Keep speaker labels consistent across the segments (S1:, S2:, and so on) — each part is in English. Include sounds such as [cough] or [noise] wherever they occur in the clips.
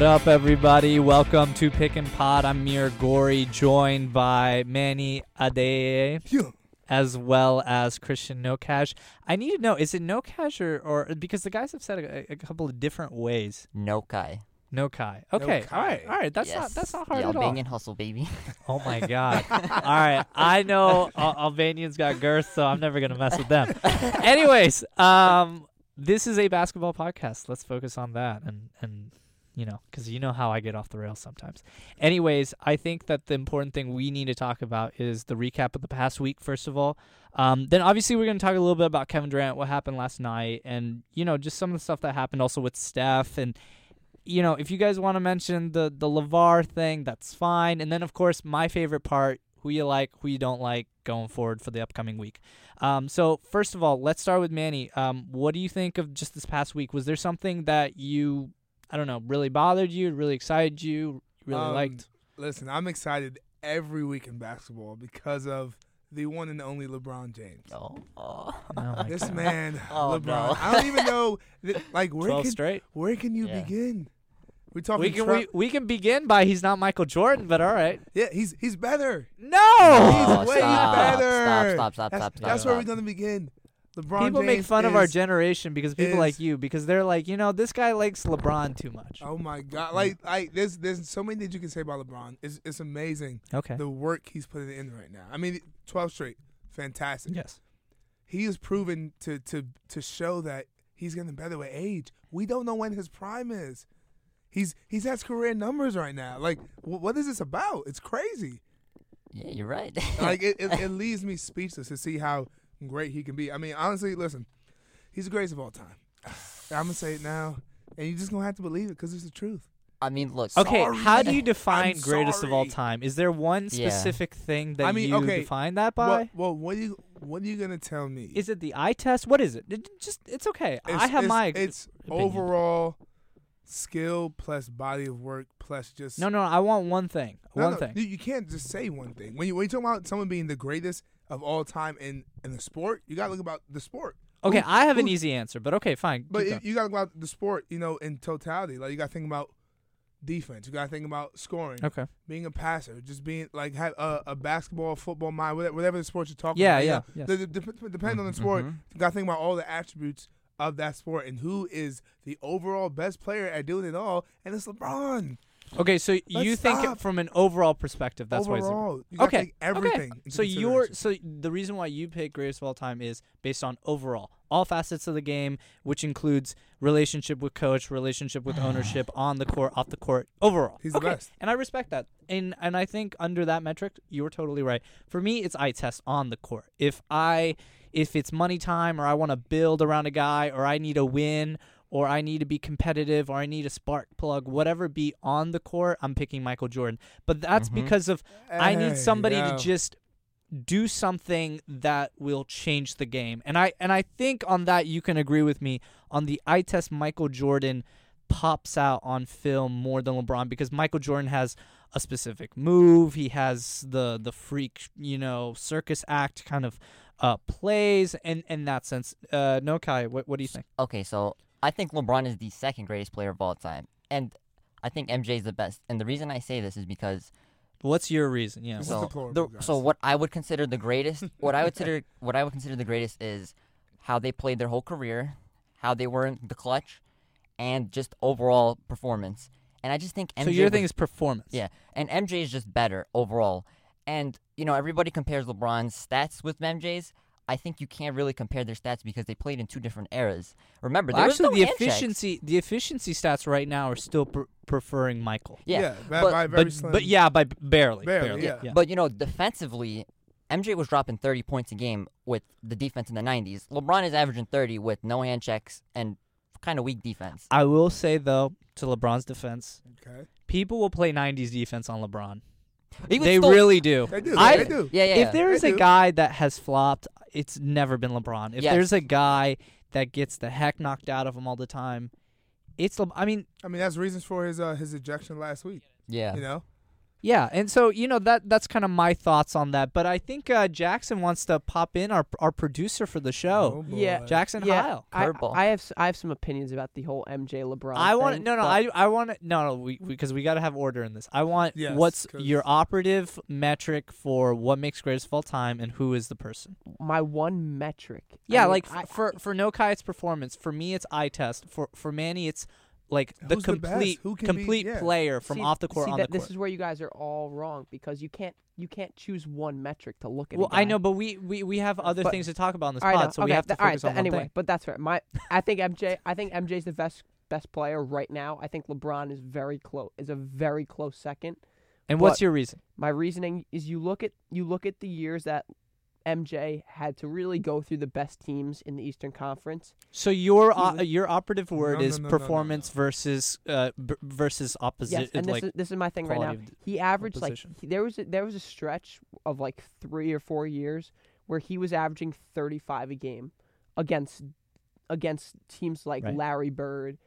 S1: What up, everybody? Welcome to Pick and Pod. I'm Mir Gori, joined by Manny Adeye,
S2: Yeah.
S1: as well as Christian Nocash. I need to know: is it Nocash or, or because the guys have said a, a couple of different ways?
S3: No Kai.
S1: Nokai. Okay, all right,
S2: Nokai.
S1: all right. That's
S3: yes.
S1: not that's not hard
S3: the
S1: at all.
S3: Albanian hustle, baby. [laughs]
S1: Oh my god! [laughs] all right, I know Al- Albanians got girth, so I'm never gonna mess with them. Anyways, um, this is a basketball podcast. Let's focus on that, and and you know, because you know how I get off the rails sometimes. Anyways, I think that the important thing we need to talk about is the recap of the past week. First of all, um, then obviously we're gonna talk a little bit about Kevin Durant, what happened last night, and you know, just some of the stuff that happened also with Steph and you know, if you guys want to mention the the LaVar thing, that's fine. And then of course, my favorite part, who you like, who you don't like, going forward for the upcoming week. Um, so first of all, let's start with Manny. Um, what do you think of just this past week? Was there something that you, I don't know, really bothered you, really excited you, really
S2: Um,
S1: liked?
S2: Listen, I'm excited every week in basketball because of the one and only LeBron James.
S3: oh, oh.
S1: Oh
S2: This
S1: God.
S2: man, [laughs]
S3: Oh,
S2: LeBron.
S3: no.
S2: I don't even know, [laughs] th- like where
S1: Twelve
S2: can
S1: straight.
S2: where can you
S3: Yeah.
S2: begin? We talking.
S1: We can
S2: Trump-
S1: we, we can begin by he's not Michael Jordan, but all right.
S2: yeah, he's he's better.
S1: No,
S3: Oh,
S2: he's way
S3: stop,
S2: better.
S3: stop, stop, stop,
S2: That's,
S3: stop, stop,
S2: that's where we're gonna begin. LeBron
S1: people make
S2: James
S1: fun of our generation because people like you because they're like, you know, this guy likes LeBron too much.
S2: Oh my God! Like like there's there's so many things you can say about LeBron. It's it's amazing
S1: Okay.
S2: the work he's putting in right now. I mean, 12 straight, fantastic.
S1: Yes.
S2: he is proven to to to show that he's getting better with age. We don't know when his prime is. He's he's has career numbers right now. Like, wh- what is this about? It's crazy.
S3: Yeah, you're right.
S2: Like, it, it, [laughs] it leaves me speechless to see how great he can be. I mean, honestly, listen, he's the greatest of all time. [sighs] I'm gonna say it now, and you're just gonna have to believe it because it's the truth.
S3: I mean, look.
S1: Okay,
S2: Sorry.
S1: how do you define
S2: I'm
S1: greatest of all time? Is there one
S3: Yeah.
S1: specific thing that
S2: I mean,
S1: you
S2: okay,
S1: define that by?
S2: Well, well, what are you what are you gonna tell me?
S1: Is it the eye test? What is it? It just it's okay. I have
S2: it's,
S1: my
S2: It's
S1: opinion.
S2: overall skill plus body of work plus just
S1: No, no, I want one thing.
S2: No,
S1: one
S2: no,
S1: thing.
S2: You, you can't just say one thing. When you when you talk about someone being the greatest of all time in in the sport, you gotta look about the sport.
S1: Okay,
S2: Who-
S1: I have an easy answer, but okay, fine.
S2: But
S1: keep
S2: you,
S1: going.
S2: you gotta look about the sport, you know, in totality. Like you gotta think about defense. You gotta think about scoring,
S1: okay.
S2: being a passer, just being like have a, a basketball, football mind, whatever, whatever the sport you're talking
S1: Yeah,
S2: about. you
S1: yeah,
S2: know.
S1: yes.
S2: The- the- dep- depending on the sport,
S3: Mhm.
S2: you gotta think about all the attributes of that sport and who is the overall best player at doing it all, and it's LeBron.
S1: Okay, so you think
S2: stop.
S1: from an overall perspective, that's why. It's
S2: overall,
S1: okay,
S2: everything.
S1: Okay. So you're so the reason why you pick greatest of all time is based on overall all facets of the game, which includes relationship with coach, relationship with [sighs] ownership, on the court, off the court, overall.
S2: He's the best.
S1: and I respect that. And and I think under that metric, you're totally right. For me, it's eye test on the court. If I if it's money time or I want to build around a guy or I need a win or I need to be competitive or I need a spark plug, whatever be on the court, I'm picking Michael Jordan. But that's
S3: Mhm.
S1: because of I need somebody
S2: yo.
S1: to just do something that will change the game. And I and I think on that you can agree with me on the eye test Michael Jordan pops out on film more than LeBron because Michael Jordan has a specific move. He has the the freak, you know, circus act kind of uh plays and in that sense. Uh no Kai, what what do you think?
S3: Okay, so I think LeBron is the second greatest player of all time, and I think MJ is the best. And the reason I say this is because
S1: What's your reason? Yeah.
S3: So the, so what I would consider the greatest, [laughs] what I would consider what I would consider the greatest is how they played their whole career, how they were in the clutch, and just overall performance. And I just think MJ
S1: so your
S3: was-
S1: thing is performance.
S3: Yeah, and MJ is just better overall. And you know, everybody compares LeBron's stats with MJ's. I think you can't really compare their stats because they played in two different eras. Remember,
S1: Well,
S3: there was
S1: actually,
S3: no
S1: the
S3: hand checks.
S1: efficiency the efficiency stats right now are still pr- preferring Michael.
S3: Yeah,
S2: by,
S3: but-
S2: by very
S1: but
S2: slim.
S1: but yeah, by b- barely,
S2: Barely, yeah.
S1: yeah.
S3: But you know, defensively, MJ was dropping 30 points a game with the defense in the 90s. LeBron is averaging 30 with no hand checks and kind of weak defense.
S1: I will say though, to LeBron's defense,
S2: okay,
S1: people will play '90s defense on LeBron.
S3: He would
S1: They
S3: still-
S1: really do.
S2: they do.
S1: I-
S2: they do.
S3: Yeah, yeah.
S1: if there is a
S2: do.
S1: guy that has flopped, it's never been LeBron. If
S3: Yes.
S1: there's a guy that gets the heck knocked out of him all the time, it's. Le- I mean,
S2: I mean, that's reasons for his uh, his ejection last week.
S3: yeah.
S2: You know,
S1: Yeah, and so you know that that's kind of my thoughts on that. But I think uh, Jackson wants to pop in, our our producer for the show,
S2: Oh, boy.
S4: Yeah.
S1: Jackson
S4: yeah,
S1: Heil.
S4: I,
S3: Curveball.
S4: I have s- I have some opinions about the whole MJ LeBron.
S1: I want
S4: thing,
S1: no no I I want no no we because we, got to have order in this. I want
S2: Yes,
S1: what's
S2: 'cause-
S1: your operative metric for what makes greatest of all time and who is the person.
S4: my one metric. I
S1: Yeah,
S4: mean,
S1: like
S4: I-
S1: f- for for No Kai it's performance. For me it's eye test. For for Manny it's like the
S2: Who's the best?
S1: complete
S2: Who can be-
S1: complete
S2: yeah.
S1: player from
S4: see,
S1: off the court
S4: see
S1: on
S4: that
S1: the court.
S4: this is where you guys are all wrong because you can't you can't choose one metric to look at. a
S1: well, I
S4: guy.
S1: know, but we, we, we have other
S4: But-
S1: things to talk about in this
S4: All right,
S1: pod,
S4: no,
S1: so we
S4: okay,
S1: have to
S4: th- all right,
S1: focus
S4: th-
S1: on
S4: anyway,
S1: one thing.
S4: but that's right. My I think MJ I think MJ's the best best player right now. I think LeBron is very close is a very close second.
S1: And what's
S4: but-
S1: your reason?
S4: My reasoning is you look at you look at the years that MJ had to really go through the best teams in the Eastern Conference.
S1: So your uh, your operative word
S2: no,
S1: is
S2: no, no, no,
S1: performance
S2: no.
S1: versus uh b- versus opposite.
S4: Yes, and this
S1: like
S4: is this is my thing right now. He averaged like he- there was a, there was a stretch of like three or four years where he was averaging 35 a game against against teams like
S1: Right.
S4: Larry Bird,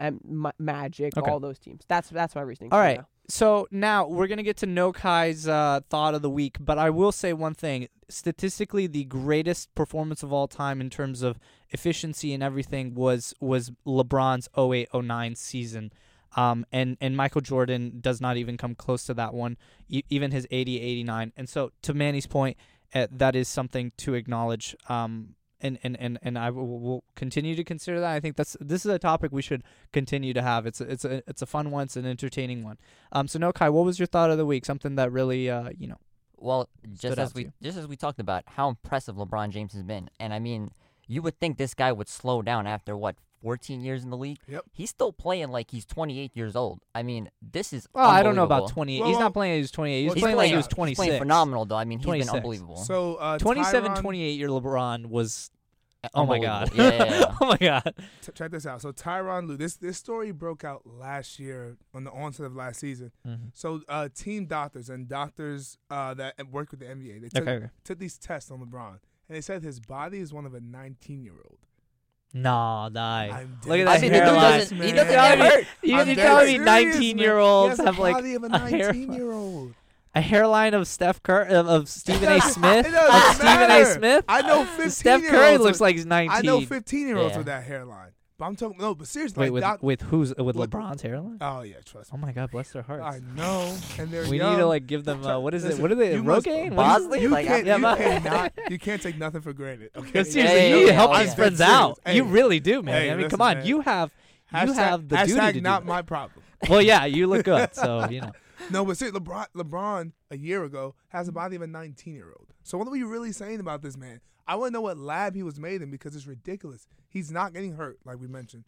S4: M- M- Magic,
S1: Okay.
S4: all those teams. That's that's my reasoning.
S1: All
S4: for
S1: right.
S4: now.
S1: So now we're gonna get to No Kai's uh, thought of the week, but I will say one thing: statistically, the greatest performance of all time in terms of efficiency and everything was was LeBron's 08-09 season. Um, and, and Michael Jordan does not even come close to that one, e- even his 80-89. And so, to Manny's point, uh, that is something to acknowledge. Um, and, and, and, and I will, will continue to consider that. I think that's this is a topic we should continue to have. It's a, it's a it's a fun one. It's an entertaining one. Um, so no, Kai, what was your thought of the week? Something that really, uh, you know,
S3: Well, just as we
S1: you.
S3: just as we talked about how impressive LeBron James has been, and I mean, you would think this guy would slow down after what 14 years in the league.
S2: Yep.
S3: He's still playing like he's 28 years old. I mean, this is.
S1: well, I don't know about 28.
S2: Well,
S1: he's not playing. He's 28. He's
S2: well,
S1: playing like he was 26.
S3: He's playing phenomenal though. I mean, he's
S1: 26.
S3: been unbelievable.
S2: So uh,
S1: 27,
S2: Tyronn-
S1: 28 year LeBron was. Oh my god.
S3: Yeah, yeah, yeah. [laughs]
S1: oh my god.
S2: T- check this out. So Tyronn Lue, this this story broke out last year on the onset of last season. So uh, team doctors and doctors uh, that work with the NBA, they took,
S1: Okay. okay.
S2: took these tests on LeBron, and they said his body is one of a 19 year old.
S1: Nah, die.
S2: I'm
S1: Look at
S2: dead
S1: that
S3: I mean, the dude
S1: hairline.
S3: doesn't- he doesn't
S1: Yeah,
S3: get hurt.
S1: You,
S2: I'm
S1: you
S2: dead
S1: telling me
S2: serious,
S1: 19
S2: man.
S1: year olds
S2: he has
S1: have
S2: the
S1: like
S2: body of a
S1: a hair-
S2: 19 year old.
S1: a hairline of Steph Curry of, of Stephen A. Smith?
S2: It
S1: of
S2: doesn't
S1: Stephen A.
S2: matter.
S1: Smith?
S2: I know 15
S1: Steph
S2: year
S1: Curry
S2: olds
S1: looks like he's 19.
S2: I know 15 year olds
S3: Yeah.
S2: with that hairline. But I'm talking no, but seriously,
S1: Wait,
S2: like
S1: with
S2: doc-
S1: with who's with
S2: Look-
S1: LeBron's hairline?
S2: oh yeah, trust
S1: Oh my God, bless their hearts.
S2: I know, and they're
S1: we
S2: young.
S1: need to like give them uh, what is it? What are they?
S2: you must-
S1: Rogaine? What is-
S3: Bosley?
S2: You
S3: Like,
S2: can't,
S1: yeah,
S2: you
S1: but-
S2: cannot, [laughs] you can't take nothing for granted. Okay,
S1: seriously,
S3: yeah,
S1: you
S3: yeah,
S1: need to
S3: yeah.
S1: help
S3: Oh,
S1: these friends
S2: Serious.
S1: out.
S2: Hey.
S1: you really do, man.
S2: Hey,
S1: I mean,
S2: listen,
S1: come on.
S2: man.
S1: You have you
S2: hashtag,
S1: have the duty
S2: hashtag
S1: to do
S2: not
S1: that.
S2: my problem.
S1: Well, yeah, you look good, so [laughs] you know.
S2: No, but see, LeBron, LeBron a year ago has the body of a 19 year old. So what are we really saying about this man? I want to know what lab he was made in because it's ridiculous. He's not getting hurt, like we mentioned.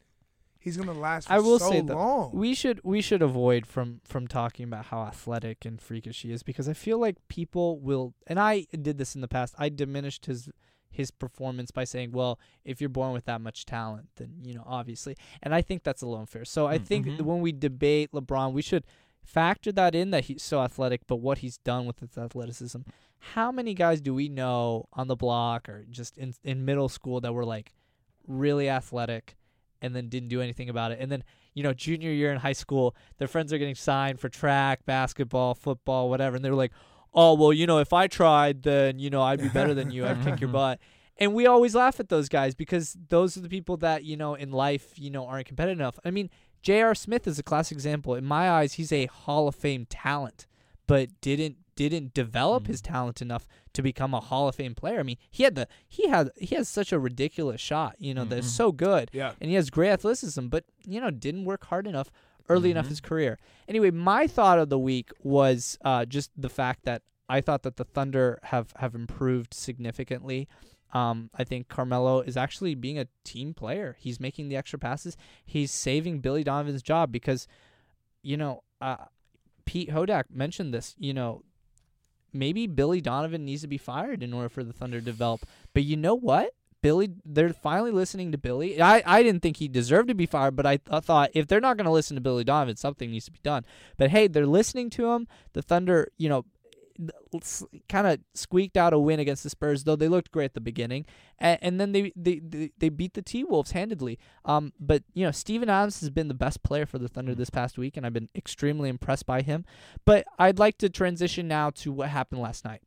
S2: He's gonna last for
S1: I will
S2: so
S1: say that
S2: long.
S1: we should we should avoid from from talking about how athletic and freakish he is because I feel like people will and I did this in the past. I diminished his his performance by saying, "Well, if you're born with that much talent, then you know, obviously." And I think that's a little unfair. So I
S3: Mm,
S1: think
S3: mhm.
S1: when we debate LeBron, we should factor that in that he's so athletic, but what he's done with his athleticism. How many guys do we know on the block or just in in middle school that were like really athletic and then didn't do anything about it? And then, you know, junior year in high school, their friends are getting signed for track, basketball, football, whatever, and they're like, "Oh, well, you know, if I tried, then, you know, I'd be better than you. I'd kick your [laughs] butt." And we always laugh at those guys because those are the people that, you know, in life, you know, aren't competitive enough. I mean, J.R. Smith is a classic example. In my eyes, he's a Hall of Fame talent, but didn't didn't develop
S3: Mhm.
S1: his talent enough to become a Hall of Fame player. I mean, he had the he had he has such a ridiculous shot, you know, that's
S3: Mhm.
S1: so good,
S2: yeah,
S1: and he has great athleticism, but you know, didn't work hard enough early enough
S3: Mhm.
S1: in his career. Anyway, my thought of the week was uh, just the fact that I thought that the Thunder have have improved significantly. Um, I think Carmelo is actually being a team player. He's making the extra passes. He's saving Billy Donovan's job because, you know, uh, Pete Hodak mentioned this. You know, maybe Billy Donovan needs to be fired in order for the Thunder to develop. But you know what? Billy, they're finally listening to Billy. I, I didn't think he deserved to be fired, but I, th- thought if they're not going to listen to Billy Donovan, something needs to be done. But hey, they're listening to him. The Thunder, you know, kind of squeaked out a win against the Spurs, though they looked great at the beginning, and, and then they, they they they beat the T Wolves handedly. Um, but you know, Steven Adams has been the best player for the Thunder this past week, and I've been extremely impressed by him. But I'd like to transition now to what happened last night.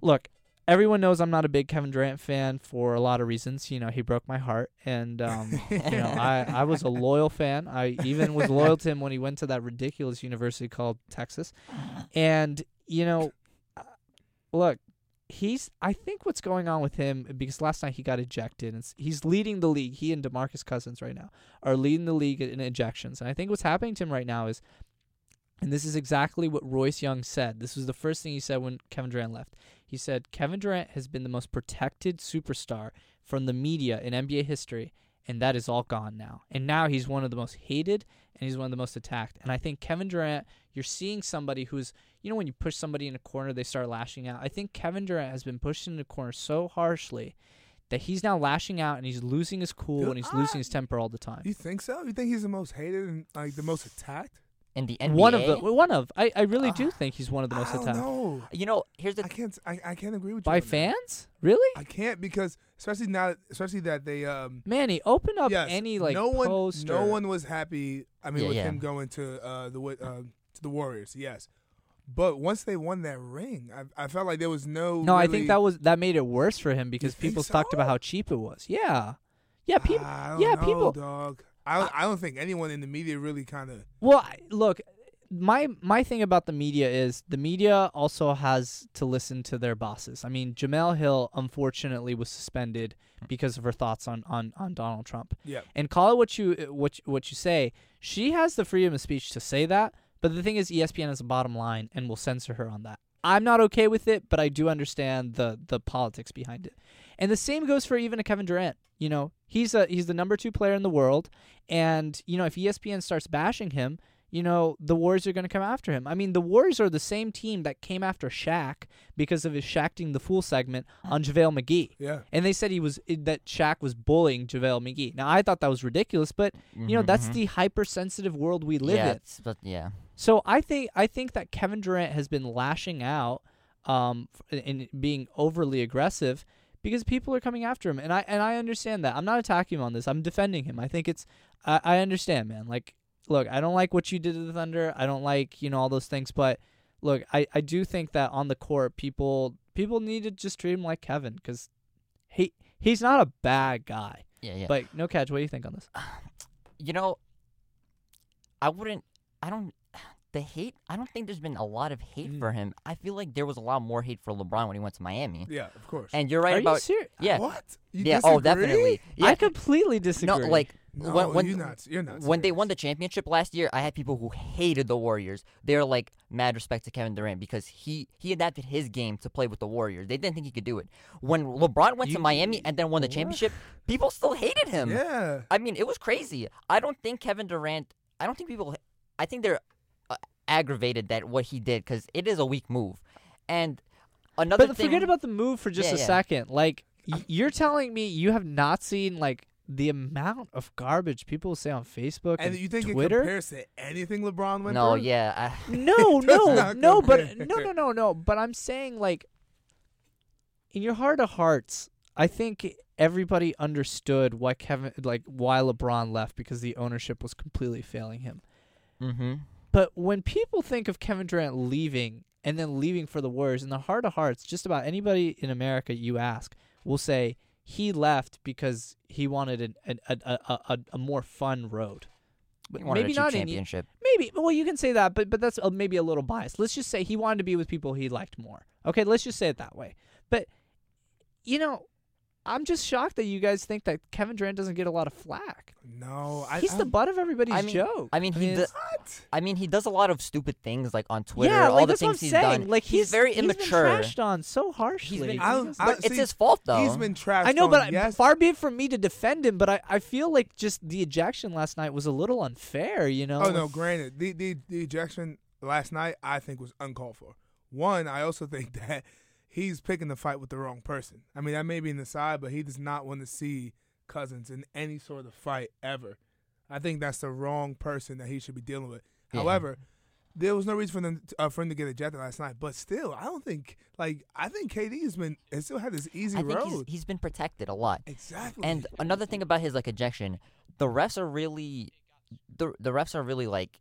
S1: Look, everyone knows I'm not a big Kevin Durant fan for a lot of reasons. You know, he broke my heart, and um, you know, I I was a loyal fan. I even was loyal to him when he went to that ridiculous university called Texas, and you know, look. He's. I think what's going on with him because last night he got ejected, and he's leading the league. He and DeMarcus Cousins right now are leading the league in ejections, and I think what's happening to him right now is, and this is exactly what Royce Young said. This was the first thing he said when Kevin Durant left. He said Kevin Durant has been the most protected superstar from the media in NBA history, and that is all gone now. And now he's one of the most hated and he's one of the most attacked. And I think Kevin Durant, you're seeing somebody who's, you know, when you push somebody in a corner, they start lashing out. I think Kevin Durant has been pushed in the corner so harshly that he's now lashing out and he's losing his cool
S2: Dude,
S1: and he's
S2: I-
S1: losing his temper all the time.
S2: You think so? You think he's the most hated and like the most attacked?
S3: In the NBA,
S1: One of the one of I, I really do think he's one of the most
S2: I don't
S1: attacked
S2: know.
S3: you know, here's the
S2: I can't. I, I can't agree with you
S1: by
S2: on that.
S1: fans. Really,
S2: I can't because especially now, especially that they um.
S1: Manny, open up
S2: yes,
S1: any like
S2: no one,
S1: poster.
S2: no one was happy. I mean,
S3: Yeah,
S2: with
S3: yeah.
S2: him going to uh the wa- uh, to the Warriors, yes. But once they won that ring, I, I felt like there was no.
S1: No, I think that was that made it worse for him because
S2: think
S1: people talked about how cheap it was. Yeah, yeah, people.
S2: I
S1: yeah,
S2: know,
S1: people-
S2: Dog, I don't, I don't think anyone in the media really kind of.
S1: Well, I- look, my my thing about the media is the media also has to listen to their bosses. I mean, Jemele Hill unfortunately was suspended because of her thoughts on on on Donald Trump.
S2: Yeah.
S1: And call it what you what what you say. She has the freedom of speech to say that, but the thing is, ESPN has a bottom line and will censor her on that. I'm not okay with it, but I do understand the the politics behind it. And the same goes for even a Kevin Durant. You know, he's a he's the number two player in the world, and you know if ESPN starts bashing him, you know the Warriors are going to come after him. I mean, the Warriors are the same team that came after Shaq because of his Shaqtin' the Fool segment on JaVale McGee.
S2: Yeah.
S1: And they said he was that Shaq was bullying JaVale McGee. Now I thought that was ridiculous, but you know
S3: Mhm,
S1: that's
S3: mhm.
S1: the hypersensitive world we live
S3: yeah,
S1: in.
S3: it's- but yeah.
S1: So I think I think that Kevin Durant has been lashing out um and being overly aggressive because people are coming after him and I and I understand that. I'm not attacking him on this. I'm defending him. I think it's I, I understand, man. Like look, I don't like what you did to the Thunder. I don't like, you know, all those things, but look, I I do think that on the court people people need to just treat him like Kevin cuz he he's not a bad guy.
S3: Yeah, yeah.
S1: But no catch, what do you think on this? [sighs]
S3: you know, I wouldn't. I don't. The hate. I don't think there's been a lot of hate
S2: Mm.
S3: for him. I feel like there was a lot more hate for LeBron when he went to Miami.
S2: Yeah, of course.
S3: And you're right
S1: Are you
S3: about.
S1: serious?
S3: yeah.
S2: What? You
S3: yeah. Oh, definitely. Yeah.
S1: I completely disagree.
S3: no, like
S2: No,
S3: when when,
S2: you're not. You're not.
S3: when they won the championship last year, I had people who hated the Warriors. They're like mad respect to Kevin Durant because he he adapted his game to play with the Warriors. They didn't think he could do it. When LeBron went
S1: You-
S3: to Miami and then won the
S1: what?
S3: championship, people still hated him.
S2: Yeah.
S3: I mean, it was crazy. I don't think Kevin Durant. I don't think people. I think they're aggravated that what he did because it is a weak move. And another
S1: But
S3: thing.
S1: forget about the move for just
S3: Yeah,
S1: a
S3: yeah.
S1: second. Like y- you're telling me you have not seen like the amount of garbage people say on Facebook and,
S2: And you think
S1: Twitter?
S2: it compares to anything LeBron went
S3: no,
S2: through?
S3: yeah, I, [laughs]
S1: no,
S2: Does
S1: no,
S2: not
S1: no, but no, no, no, no. But I'm saying like in your heart of hearts, I think everybody understood why Kevin like why LeBron left because the ownership was completely failing him.
S3: mm-hmm.
S1: But when people think of Kevin Durant leaving and then leaving for the Warriors, in the heart of hearts, just about anybody in America you ask will say he left because he wanted an, an, a, a, a, a more fun road. But maybe not in
S3: championship.
S1: maybe well you can say that, but but that's maybe a little biased. Let's just say he wanted to be with people he liked more. Okay, let's just say it that way. But you know, I'm just shocked that you guys think that Kevin Durant doesn't get a lot of flack.
S2: No, I.
S1: He's
S2: I,
S1: the butt of everybody's
S3: I mean-
S1: joke.
S3: I mean, he
S1: it's-
S3: do-
S2: What?
S3: I mean, he does a lot of stupid things like on Twitter.
S1: yeah,
S3: all
S1: like
S3: the
S1: that's
S3: things
S1: what I'm
S3: he's
S1: saying.
S3: done.
S1: Like
S3: he's, very
S1: he's
S3: immature.
S1: Been trashed on so harshly.
S3: been-
S2: I don't, I,
S3: but it's his fault though.
S2: He's been trashed.
S1: I know,
S2: on,
S1: but I-
S2: yes,
S1: far be it from me to defend him. But I, I feel like just the ejection last night was a little unfair. You know?
S2: Oh no, granted, the, the the ejection last night I think was uncalled for. One, I also think [laughs] that he's picking the fight with the wrong person. I mean, that may be in the side, but he does not want to see Cousins in any sort of fight ever. I think that's the wrong person that he should be dealing with.
S3: Yeah.
S2: However, there was no reason for them uh, for him to get ejected last night. But still, I don't think like I think KD has been has still had this easy
S3: I think he's,
S2: road.
S3: he's been protected a lot.
S2: exactly.
S3: And another thing about his like ejection, the refs are really, the the refs are really like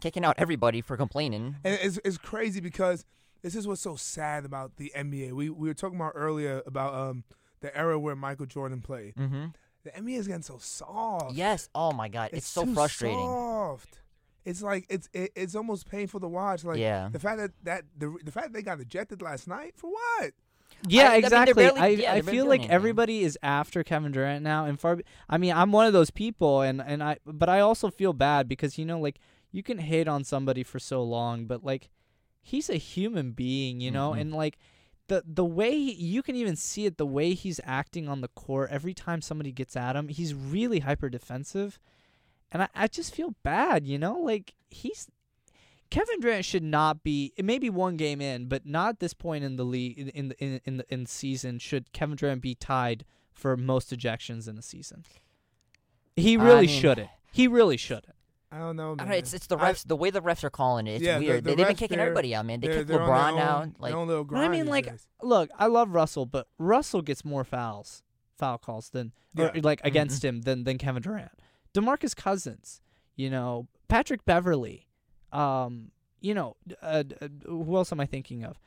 S3: kicking out everybody for complaining.
S2: And it's, it's crazy because this is what's so sad about the NBA. We we were talking about earlier about um the era where Michael Jordan played.
S3: Mm-hmm.
S2: The NBA is getting so soft.
S3: Yes. Oh my God, it's, so frustrating.
S2: Soft. It's like it's it, it's almost painful to watch. Like
S3: Yeah.
S2: the fact that that the the fact that they got ejected last night for what?
S1: Yeah,
S3: I- I mean,
S1: exactly.
S3: barely-
S1: I,
S3: yeah,
S1: I feel like
S3: anything.
S1: everybody is after Kevin Durant now, and far. I mean, I'm one of those people, and and I, but I also feel bad because you know, like you can hate on somebody for so long, but like he's a human being, you know,
S3: Mhm.
S1: and like the the way he, you can even see it, the way he's acting on the court every time somebody gets at him, he's really hyper defensive, and I, I just feel bad, you know, like he's Kevin Durant should not be. It may be one game in, but not at this point in the league in in the in, in the in season. Should Kevin Durant be tied for most ejections in a season? He
S3: I
S1: really
S3: mean-
S1: shouldn't. He really shouldn't.
S2: I don't know.
S3: I don't know, it's it's the
S2: I-
S3: refs. the way the refs are calling it, it's
S2: Yeah,
S3: weird.
S2: the
S3: they, they've been kicking everybody out, man. They
S2: they're,
S3: kicked
S2: they're on their
S3: LeBron
S2: own,
S3: out. Like,
S2: own little
S1: But I mean, like,
S2: days.
S1: look, I love Russell, but Russell gets more fouls, foul calls than or,
S2: Yeah. Mm-hmm.
S1: like against him than than Kevin Durant. DeMarcus Cousins, you know, Patrick Beverley, um, you know, uh, uh, who else am I thinking of?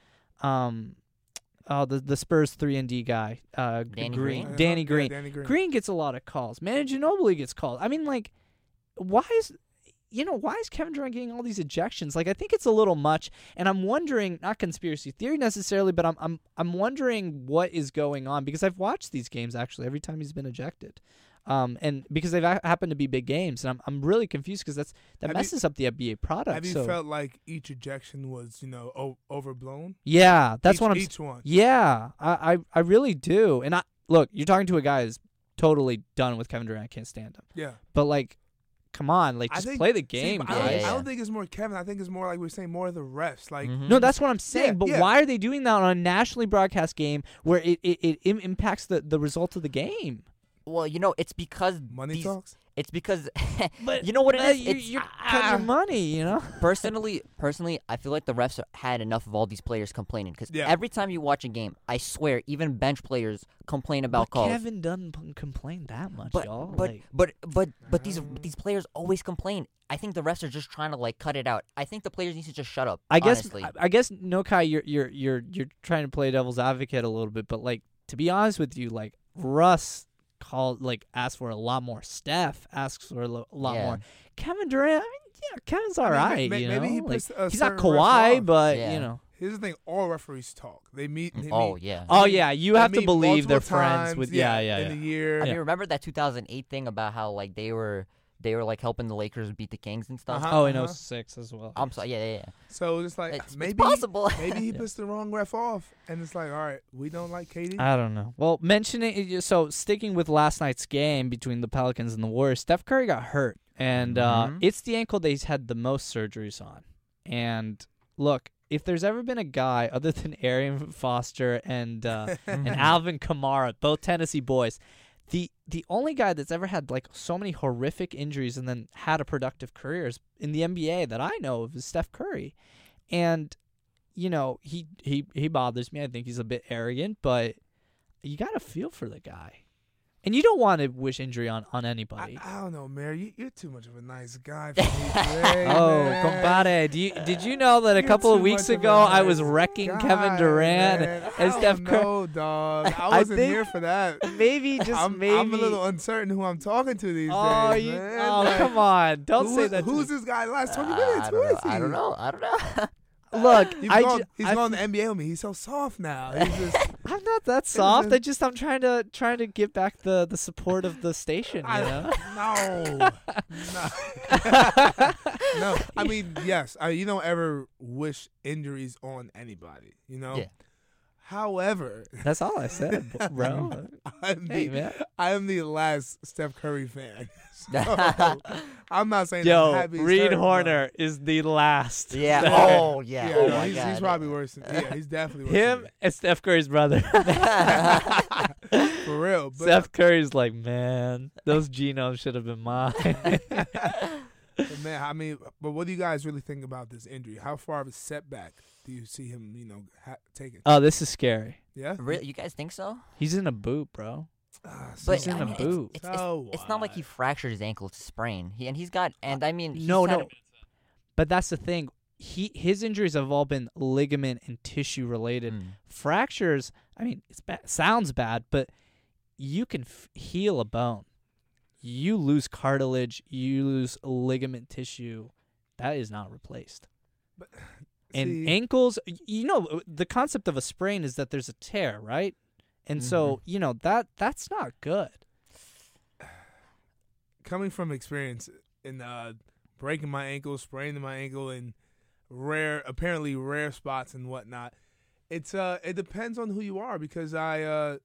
S1: Um, oh, the the Spurs three and D guy, uh,
S3: Danny
S1: Green,
S3: Green?
S1: Danny
S2: Yeah,
S1: Green.
S2: Danny Green.
S1: Green gets a lot of calls. Man, Ginobili gets called. I mean, like, why is you know why is Kevin Durant getting all these ejections? Like, I think it's a little much, and I'm wondering, not conspiracy theory necessarily, but I'm I'm I'm wondering what is going on because I've watched these games actually every time he's been ejected, um, and because they've ha- happened to be big games, and I'm I'm really confused because that's that
S2: Have you-
S1: messes up the NBA product.
S2: Have you
S1: so
S2: felt like each ejection was you know o- overblown?
S1: yeah, that's
S2: each,
S1: what I'm.
S2: Each one.
S1: Yeah, I, I I really do, and I look, you're talking to a guy who's totally done with Kevin Durant. I can't stand him.
S2: Yeah.
S1: But like, come on, like
S2: I
S1: just
S2: think-
S1: play the
S2: See,
S1: game,
S2: I, don't,
S1: guys.
S3: Yeah.
S2: I don't think it's more Kevin. I think it's more like we are saying more of the refs. Like
S3: mhm.
S1: No, that's what I'm saying.
S2: Yeah,
S1: but
S2: yeah.
S1: why are they doing that on a nationally broadcast game where it it, it im- impacts the, the result of the game?
S3: Well, you know, it's because
S2: money
S3: these,
S2: talks.
S3: It's because [laughs]
S1: But
S3: you know what it
S1: uh, you-
S3: It's
S1: you're cutting your
S2: ah.
S1: money, you know. [laughs]
S3: personally, personally, I feel like the refs had enough of all these players complaining because
S2: Yeah.
S3: every time you watch a game, I swear, even bench players complain about
S1: but
S3: calls.
S1: Kevin doesn't complain that much,
S3: but
S1: y'all.
S3: but
S1: like,
S3: but but but these these players always complain. I think the refs are just trying to like cut it out. I think the players need to just shut up.
S1: I guess
S3: honestly.
S1: I, I guess no Kai, you're you're you're you're trying to play devil's advocate a little bit, but like to be honest with you, like Russ called like asked for a lot more. Steph asks for a lo- lot
S3: Yeah.
S1: more. Kevin Durant, I mean, yeah, Kevin's all
S2: I mean,
S1: right.
S2: ma-
S1: you
S2: maybe
S1: know?
S2: he
S1: Like,
S2: puts a
S1: he's not
S2: certain
S1: Kawhi, but
S3: Yeah.
S1: you know.
S2: Here's the thing: all referees talk. They meet. They
S3: oh
S2: meet,
S3: yeah.
S1: Oh yeah, you have to believe they're
S2: multiple
S1: friends
S2: times,
S1: with yeah, yeah,
S2: in
S1: yeah.
S2: a year.
S3: Have
S1: Yeah.
S3: you remember that 2008 thing about how like they were they were like helping the Lakers beat the Kings and stuff?
S2: Uh-huh.
S1: Oh, in
S2: uh-huh.
S1: 06 as well.
S3: I'm sorry. Yeah, yeah, yeah.
S2: So it's like
S3: It's,
S2: maybe
S3: it's possible.
S2: maybe he [laughs]
S1: Yeah.
S2: puts the wrong ref off, and it's like, all right, we don't like KD.
S1: I don't know. Well, mentioning so sticking with last night's game between the Pelicans and the Warriors, Steph Curry got hurt, and uh,
S3: Mhm.
S1: it's the ankle that he's had the most surgeries on. And look, if there's ever been a guy other than Arian Foster and uh, [laughs] and Alvin Kamara, both Tennessee boys, the the only guy that's ever had like so many horrific injuries and then had a productive career is in the NBA that I know of is Steph Curry, and you know he he he bothers me. I think he's a bit arrogant, but you got to feel for the guy, and you don't want to wish injury on on anybody.
S2: I don't know, Mary. You, you're too much of a nice guy [laughs] for me today.
S1: Oh,
S2: man.
S1: compadre! Do you, did you know that a
S2: You're
S1: couple of weeks
S2: much of a
S1: ago I was wrecking
S2: guy,
S1: Kevin Durant
S2: man.
S1: and Steph
S2: don't
S1: Curry?
S2: know, dog. I [laughs]
S1: I
S2: wasn't
S1: think-
S2: here for that.
S1: Maybe [laughs] just
S2: I'm,
S1: maybe.
S2: I'm a little uncertain who I'm talking to these
S1: oh,
S2: days,
S1: you,
S2: man.
S1: oh
S2: Like,
S1: come on! Don't
S2: who-
S1: say that. to
S2: Who's
S1: me.
S2: this guy? Last 20
S3: Uh,
S2: minutes.
S3: I
S2: Who
S3: don't
S2: is
S3: know.
S2: he?
S3: I don't know. I don't know.
S1: Look, [laughs]
S2: He's
S1: I
S2: gone.
S1: ju-
S2: he's
S1: I
S2: gone
S1: fe-
S2: the NBA with me. He's so soft now. [laughs] He's just.
S1: I'm not that soft. I just I'm trying to trying to give back the the support of the station. You
S2: I,
S1: know. [laughs]
S2: no, no, no. I mean, yes. I, you don't ever wish injuries on anybody. You know.
S3: Yeah.
S2: However,
S1: That's all I said, bro. [laughs]
S2: I'm
S1: hey
S2: the
S1: man.
S2: I am the last Steph Curry fan. [laughs] So, [laughs] I'm not saying I'm
S1: Yo,
S2: happy
S1: Reed
S2: hurt, but-
S1: Horner is the last.
S3: yeah.
S1: Steph-
S3: Oh yeah.
S2: Yeah,
S3: oh
S2: no, he's, he's probably worse. Than, yeah, he's definitely worse
S1: Him and Steph Curry's brother.
S2: for real. But
S1: Steph Curry's like, man, those genomes should have been mine.
S2: But man, I mean, but what do you guys really think about this injury? How far of a setback do you see him, you know, ha- taking?
S1: Oh, this is scary.
S2: Yeah.
S3: Really, you guys think so?
S1: He's in a boot, bro.
S2: Ah,
S3: But
S1: He's in
S3: I
S1: a
S3: mean,
S1: boot.
S3: It's, it's,
S2: So
S3: it's, it's not like he fractured his ankle; it's a sprain. He and he's got, and I mean, he's
S1: no, no.
S3: a-
S1: But that's the thing. He his injuries have all been ligament and tissue related.
S3: Mm.
S1: Fractures. I mean, it ba- sounds bad, but you can f- heal a bone. You lose cartilage. You lose ligament tissue. That is not replaced. [sighs] And
S2: See-
S1: ankles, you know, uh, the concept of a sprain is that there's a tear, right? And so, you know, that that's not good. [sighs]
S2: coming from experience in uh, breaking my ankle, spraining my ankle in rare, apparently rare spots and whatnot. It's uh, it depends on who you are because I uh,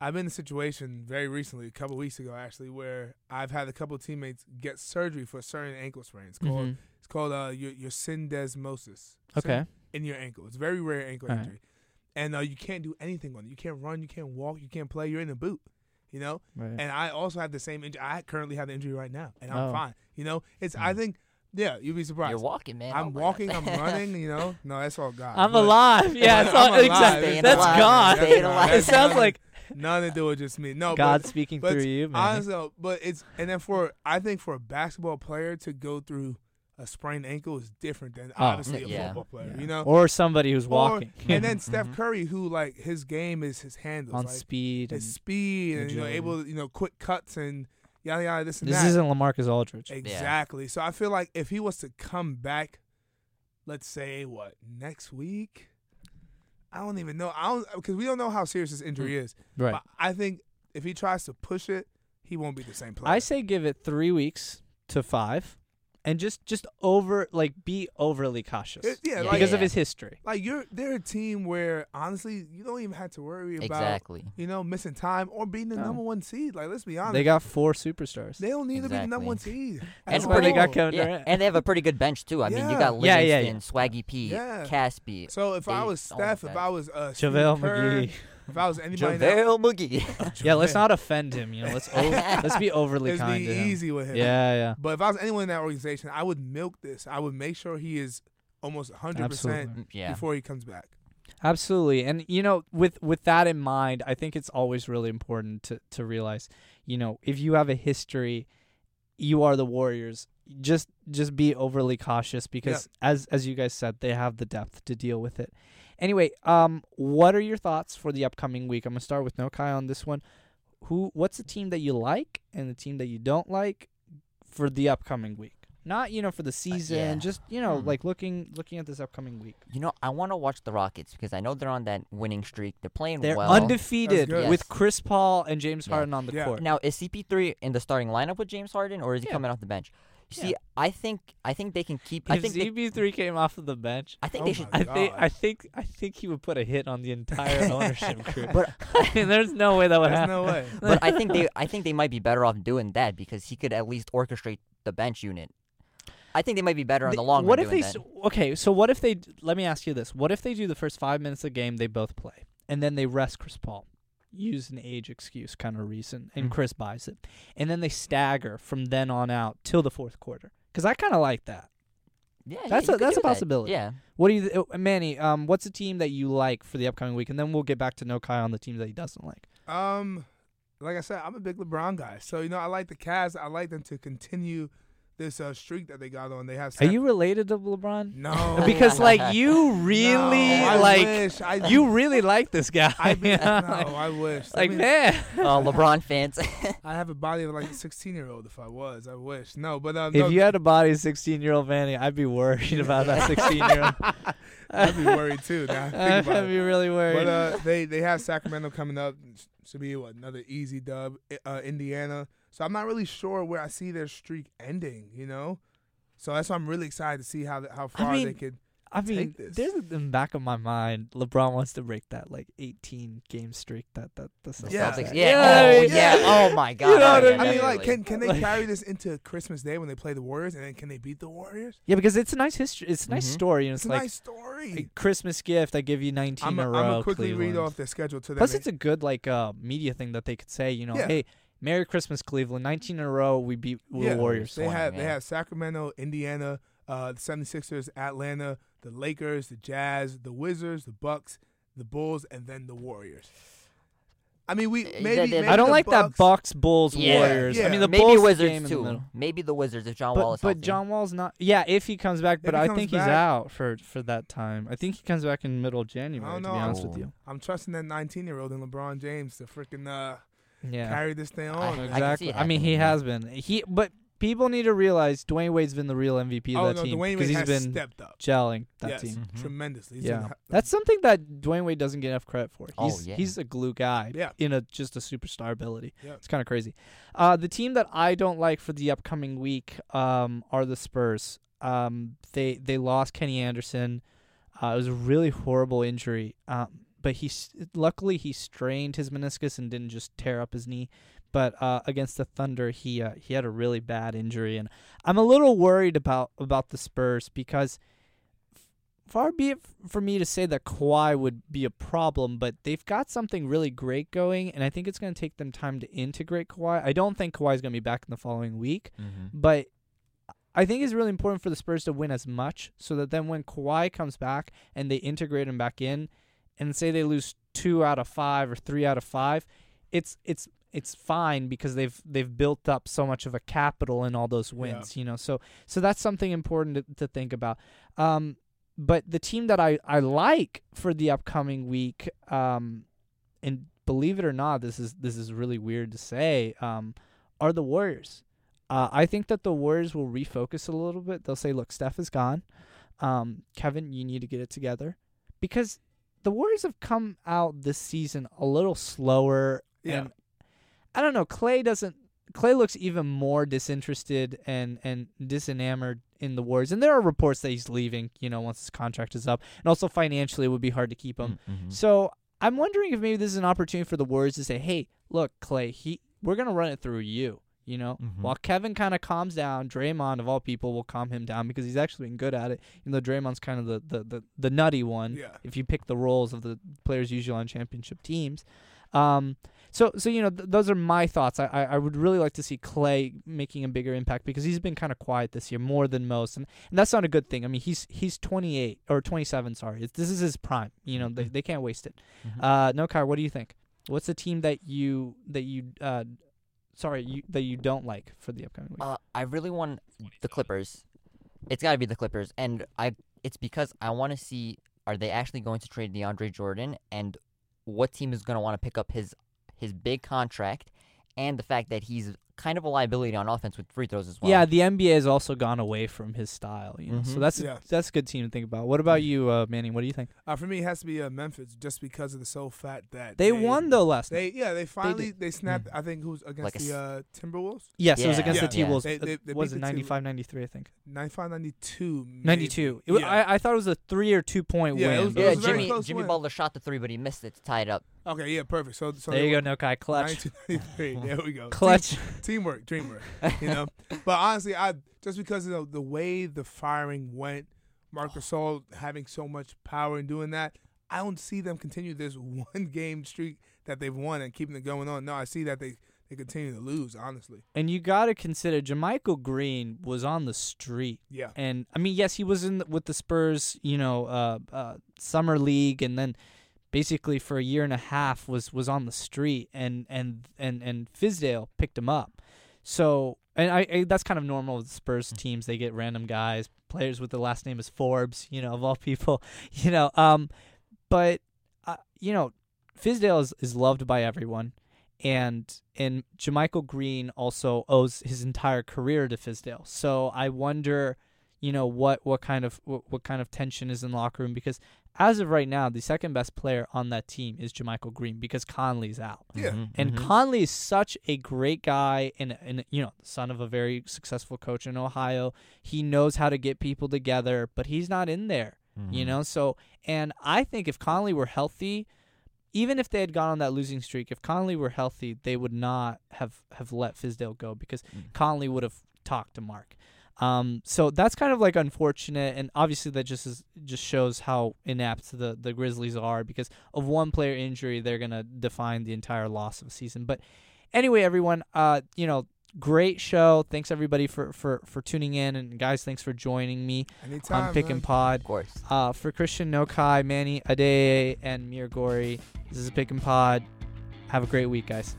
S2: I've been in a situation very recently, a couple weeks ago actually, where I've had a couple of teammates get surgery for a certain ankle sprain. It's called
S1: Mhm.
S2: it's called uh your your syndesmosis.
S1: Okay.
S2: in your ankle. It's a very rare ankle
S1: All right.
S2: injury, and uh, you can't do anything on it. You can't run, you can't walk, you can't play. You're in a boot. You know,
S1: Right.
S2: and I also have the same injury. I currently have the injury right now, and I'm
S1: Oh.
S2: fine. You know, it's. I think, yeah, you'd be surprised.
S3: You're walking, man. Oh
S2: I'm walking. I'm [laughs] running. You know, no, that's all God.
S1: I'm
S2: But
S1: alive. Yeah,
S2: but [laughs]
S1: it's all,
S2: alive.
S1: exactly. That's
S3: alive,
S1: God.
S3: man.
S2: That's
S3: alive.
S1: It sounds like
S2: nothing to do with just me. No,
S1: God
S2: but,
S1: speaking
S2: but
S1: through you, man.
S2: honestly, but it's and then for I think for a basketball player to go through a sprained ankle is different than
S1: Oh.
S2: obviously a
S3: Yeah.
S2: football player.
S1: Yeah.
S2: You know,
S1: or somebody who's
S2: Or-
S1: walking
S2: and then [laughs] Steph
S3: Mhm.
S2: Curry, who like his game is his handles,
S1: on
S2: like,
S1: speed.
S2: his
S1: And
S2: speed and you know able to, you know quick cuts and yada yada this and
S1: this
S2: that.
S1: isn't LaMarcus Aldridge.
S2: exactly. So I feel like if he was to come back, let's say what next week, I don't even know. I don't because we don't know how serious his injury is.
S1: Hmm. Right.
S2: But I think if he tries to push it, he won't be the same player.
S1: I say give it three weeks to five, and just just over like be overly cautious
S2: It- yeah,
S3: Yeah,
S2: like
S1: because of his history.
S2: like you're they're a team where honestly you don't even have to worry about
S3: Exactly.
S2: you know missing time or being the
S1: No.
S2: number one seed. Like let's be honest,
S1: They got four superstars.
S2: They don't need to be the number
S3: Exactly.
S2: one seed.
S3: And
S1: That's why they got
S2: all.
S1: Kevin
S3: Yeah,
S1: Durant.
S3: and they have a pretty good bench too. I mean, you got
S1: Yeah,
S3: Livingston,
S1: yeah, yeah.
S3: Swaggy P,
S2: Yeah.
S3: Casspi,
S2: So if I
S3: They-
S2: was
S3: all of
S2: Steph, if
S3: that.
S2: I was uh, Steve
S1: JaVale
S2: Kerr,
S1: McGee.
S2: If I was anybody else,
S3: JaVale McGee. [laughs] [laughs]
S1: Yeah, let's not offend him. You know, let's o- [laughs] let's be overly
S2: let's
S1: kind
S2: be
S1: to him.
S2: easy with him.
S1: Yeah, yeah.
S2: But if I was anyone in that organization, I would milk this. I would make sure he is almost 100%
S3: yeah.
S2: before he comes back.
S1: Absolutely. And you know, with with that in mind, I think it's always really important to to realize, you know, if you have a history, you are the Warriors. Just just be overly cautious because as as you guys said, they have the depth to deal with it. Anyway, um what are your thoughts for the upcoming week? I'm going to start with Nokai on this one. Who what's the team that you like and the team that you don't like for the upcoming week? Not, you know, for the season,
S3: yeah.
S1: just, you know,
S3: Hmm.
S1: like looking looking at this upcoming week.
S3: You know, I want to watch the Rockets because I know they're on that winning streak. They're playing
S1: They're
S3: well.
S1: undefeated
S2: That's good.
S1: with Chris Paul and James
S3: Yeah.
S1: Harden on the
S2: Yeah.
S1: court.
S3: Now, is CP3 in the starting lineup with James Harden, or is he
S1: Yeah.
S3: coming off the bench? You
S1: Yeah.
S3: see, I think I think they can keep. I
S1: if
S3: think they,
S1: CP3 came off of the bench,
S3: I think
S2: Oh
S3: they should.
S1: I think I think I think he would put a hit on the entire [laughs] ownership group.
S3: But [laughs]
S1: I mean, there's no way that would
S2: There's
S1: happen.
S2: no way.
S3: but I think they [laughs] I think they might be better off doing that because he could at least orchestrate the bench unit. I think they might be better in
S1: They-
S3: the long
S1: what
S3: run
S1: if
S3: doing
S1: they?
S3: that.
S1: Okay, so what if they? Let me ask you this: What if they do the first five minutes of the game, they both play, and then they rest Chris Paul, use an age excuse kind of reason, and
S3: Mm.
S1: Chris buys it, and then they stagger from then on out till the fourth quarter? Because I kind of like that.
S3: Yeah, yeah,
S1: That's
S3: you
S1: a- that's
S3: do
S1: a
S3: that.
S1: possibility.
S3: Yeah,
S1: What do you, th- uh, Manny? Um, what's a team that you like for the upcoming week, and then we'll get back to No Kai on the team that he doesn't like.
S2: Um, like I said, I'm a big LeBron guy. So, you know, I like the Cavs. I like them to continue this uh, streak that they got on. They have
S1: Are you related to LeBron?
S2: No. [laughs]
S1: because like you [laughs] really
S2: No, I
S1: like
S2: wish. I,
S1: you really like this guy.
S2: I be, [laughs] no, I wish. I
S1: like,
S2: mean,
S1: man.
S3: uh, LeBron fans.
S2: I have a body of like a 16 year old. If I was, I wish. No, but um,
S1: If
S2: no,
S1: you had a body of sixteen year old Manny, I'd be worried about that sixteen year old.
S2: I'd be worried too. Now, I think
S1: I'd
S2: about it.
S1: be really worried.
S2: But uh, they they have Sacramento coming up. Should be what, another easy dub. Uh, Indiana. So I'm not really sure where I see their streak ending. You know, so that's why I'm really excited to see how how far
S1: mean,
S2: they could.
S1: I mean,
S2: take this.
S1: there's in the back of my mind, LeBron wants to break that like 18 game streak that that the
S3: The
S1: Celtics
S2: Yeah.
S3: Celtics.
S1: had.
S3: Yeah. Oh,
S1: what I mean?
S3: yeah. Oh my [laughs] God.
S1: know what
S3: Oh,
S1: I
S3: yeah,
S1: mean?
S2: I mean, like, can can they carry this into Christmas Day when they play the Warriors, and then can they beat the Warriors?
S1: Yeah, because it's a nice history. It's a nice
S3: Mhm.
S1: story, and
S2: It's
S1: it's,
S2: a
S1: like
S2: nice story.
S1: a Christmas gift. I give you 19
S2: I'm
S1: in a
S2: I'm
S1: row.
S2: gonna quickly read
S1: Cleveland.
S2: off their schedule to them.
S1: Plus, it's a good like uh media thing that they could say. You know,
S2: Yeah.
S1: hey, Merry Christmas, Cleveland. 19 in a row, we beat the
S2: Yeah,
S1: Warriors.
S2: They
S3: Twenty,
S2: have they have Sacramento, Indiana, uh, the 76ers, Atlanta, the Lakers, the Jazz, the Wizards, the Bucks, the Bulls, and then the Warriors. I mean, we maybe,
S3: that- that-
S2: maybe
S1: I don't
S2: the
S1: like that
S2: Bucks-
S1: Bucks, Bulls,
S3: Yeah,
S1: Warriors. I mean, the
S3: Maybe
S1: Bulls game
S3: Wizards
S1: in the
S3: too.
S1: middle.
S3: Maybe the Wizards if John
S1: But,
S3: Wall is
S1: but
S3: healthy.
S1: John Wall's not. Yeah, if he comes back, but
S2: he
S1: I
S2: comes
S1: think he's out for for that time. I think he comes back in middle of January.
S2: don't
S1: To be
S2: know.
S1: honest with
S3: Oh.
S1: you.
S2: I'm trusting that 19 year old in LeBron James to freaking uh,
S1: Yeah.
S2: carry this thing on.
S3: I-
S2: man.
S3: I
S1: Exactly. I, mean, he has been. He, but people need to realize Dwyane Wade's been the real MVP of
S2: oh
S1: that
S2: no,
S1: team because
S2: Wade
S1: he's
S2: has
S1: been
S2: stepped up.
S1: gelling that
S2: yes,
S1: team.
S3: Mhm.
S2: tremendously. He's
S1: Yeah,
S2: been-
S1: that's something that Dwyane Wade doesn't get enough credit for.
S3: Oh,
S1: He's
S3: yeah.
S1: he's a glue guy
S2: Yeah.
S1: in a just a superstar ability.
S2: Yeah.
S1: It's kind of crazy. Uh, the team that I don't like for the upcoming week um, are the Spurs. Um, they they lost Kenny Anderson. Uh, it was a really horrible injury. Um, but he luckily he strained his meniscus and didn't just tear up his knee. But uh, against the Thunder, he uh, he had a really bad injury, and I'm a little worried about about the Spurs because far be it for me to say that Kawhi would be a problem, but they've got something really great going, and I think it's going to take them time to integrate Kawhi. I don't think Kawhi is going to be back in the following week,
S3: Mhm.
S1: but I think it's really important for the Spurs to win as much so that then when Kawhi comes back and they integrate him back in, and say they lose two out of five or three out of five, it's it's it's fine because they've they've built up so much of a capital in all those wins, you know. So so that's something important to, to think about. Um, but the team that I, I like for the upcoming week, um, and believe it or not, this is this is really weird to say, um, are the Warriors. Uh, I think that the Warriors will refocus a little bit. They'll say, "Look, Steph is gone. Um, Kevin, you need to get it together," because the Warriors have come out this season a little slower.
S2: Yeah.
S1: And I don't know. Clay doesn't. Clay looks even more disinterested and and disenamored in the Warriors. And there are reports that he's leaving. You know, once his contract is up, and also financially, it would be hard to keep him.
S3: Mhm.
S1: So I'm wondering if maybe this is an opportunity for the Warriors to say, "Hey, look, Clay, he we're gonna run it through you." You know,
S3: Mhm.
S1: while Kevin kind of calms down, Draymond of all people will calm him down because he's actually been good at it. Even though Draymond's kind of the the, the, the nutty one,
S2: Yeah.
S1: if you pick the roles of the players usually on championship teams. Um, so so you know th- those are my thoughts. I, I I would really like to see Clay making a bigger impact because he's been kind of quiet this year more than most, and, and that's not a good thing. I mean he's he's 28 or 27. Sorry, it's, this is his prime. You know they they can't waste it.
S3: Mhm.
S1: Uh, no, Kai, what do you think? What's the team that you that you uh, sorry you that you don't like for the upcoming week?
S3: Uh, I really want the Clippers. It's got to be the Clippers, and I. It's because I want to see are they actually going to trade DeAndre Jordan, and what team is going to want to pick up his his big contract, and the fact that he's kind of a liability on offense with free throws as well.
S1: yeah, the NBA has also gone away from his style. You know, so
S3: Mhm.
S1: that's
S2: Yeah.
S1: that's a good team to think about. What about you, uh, Manny? What do you think?
S2: Uh, for me, it has to be uh, Memphis just because of the sole fact that
S1: They won though last night.
S2: They yeah, they finally they, snapped.
S3: Mm.
S2: I think who's against
S3: Like
S2: the uh, Timberwolves?
S1: Yes, it was against
S2: Yeah.
S1: the T Wolves.
S2: They- they- they
S1: was it
S2: the
S1: 95 93, I think.
S2: 95 92. maybe.
S1: 92. It
S2: yeah.
S1: I, I thought it was a three or two point
S2: Yeah, it
S1: win.
S2: was- it
S3: yeah.
S2: was a very
S3: Jimmy
S2: close
S3: Jimmy
S2: win.
S3: Butler shot the three, but he missed it to tie it up.
S2: Okay, yeah, perfect. So, so
S1: there you go, no Kai. Clutch.
S2: 92-93. [laughs] There we go.
S1: Clutch.
S2: Team- teamwork, dreamwork. [laughs] You know, but honestly, I just because of the, the way the firing went, Marc Gasol having so much power in doing that, I don't see them continue this [laughs] one game streak that they've won and keeping it going on. No, I see that they they continue to lose. Honestly,
S1: And you got to consider JaMychal Green was on the street.
S2: yeah,
S1: And I mean, yes, he was in the, with the Spurs, you know, uh, uh, summer league, and then basically for a year and a half was was on the street, and and and and Fizdale picked him up. So, and I, I that's kind of normal with Spurs teams. They get random guys, players with the last name is Forbes, you know, of all [laughs] people, you know. Um, but uh, you know, Fizdale is, is loved by everyone, and and JaMychal Green also owes his entire career to Fizdale. So I wonder, you know, what what kind of what, what kind of tension is in the locker room because as of right now, the second best player on that team is JaMychal Green because Conley's out.
S2: Yeah.
S3: Mhm,
S1: And
S3: mhm.
S1: Conley is such a great guy and and you know, son of a very successful coach in Ohio. He knows how to get people together, but he's not in there. You
S3: Mhm.
S1: know, so and I think if Conley were healthy, even if they had gone on that losing streak, if Conley were healthy, they would not have have let Fizdale go because
S3: Mm.
S1: Conley would have talked to Marc. Um, so that's kind of like unfortunate, and obviously that just is, just shows how inept the the Grizzlies are because of one player injury, they're gonna define the entire loss of a season. But Anyway, everyone, uh, you know, great show. Thanks everybody for for for tuning in, and guys, thanks for joining me
S2: Anytime.
S1: on Pick
S2: man.
S1: and Pod.
S3: Of course.
S1: Uh, for Christian Nokai, Manny Ade, and Mir Gori, this is Pick and Pod. Have a great week, guys.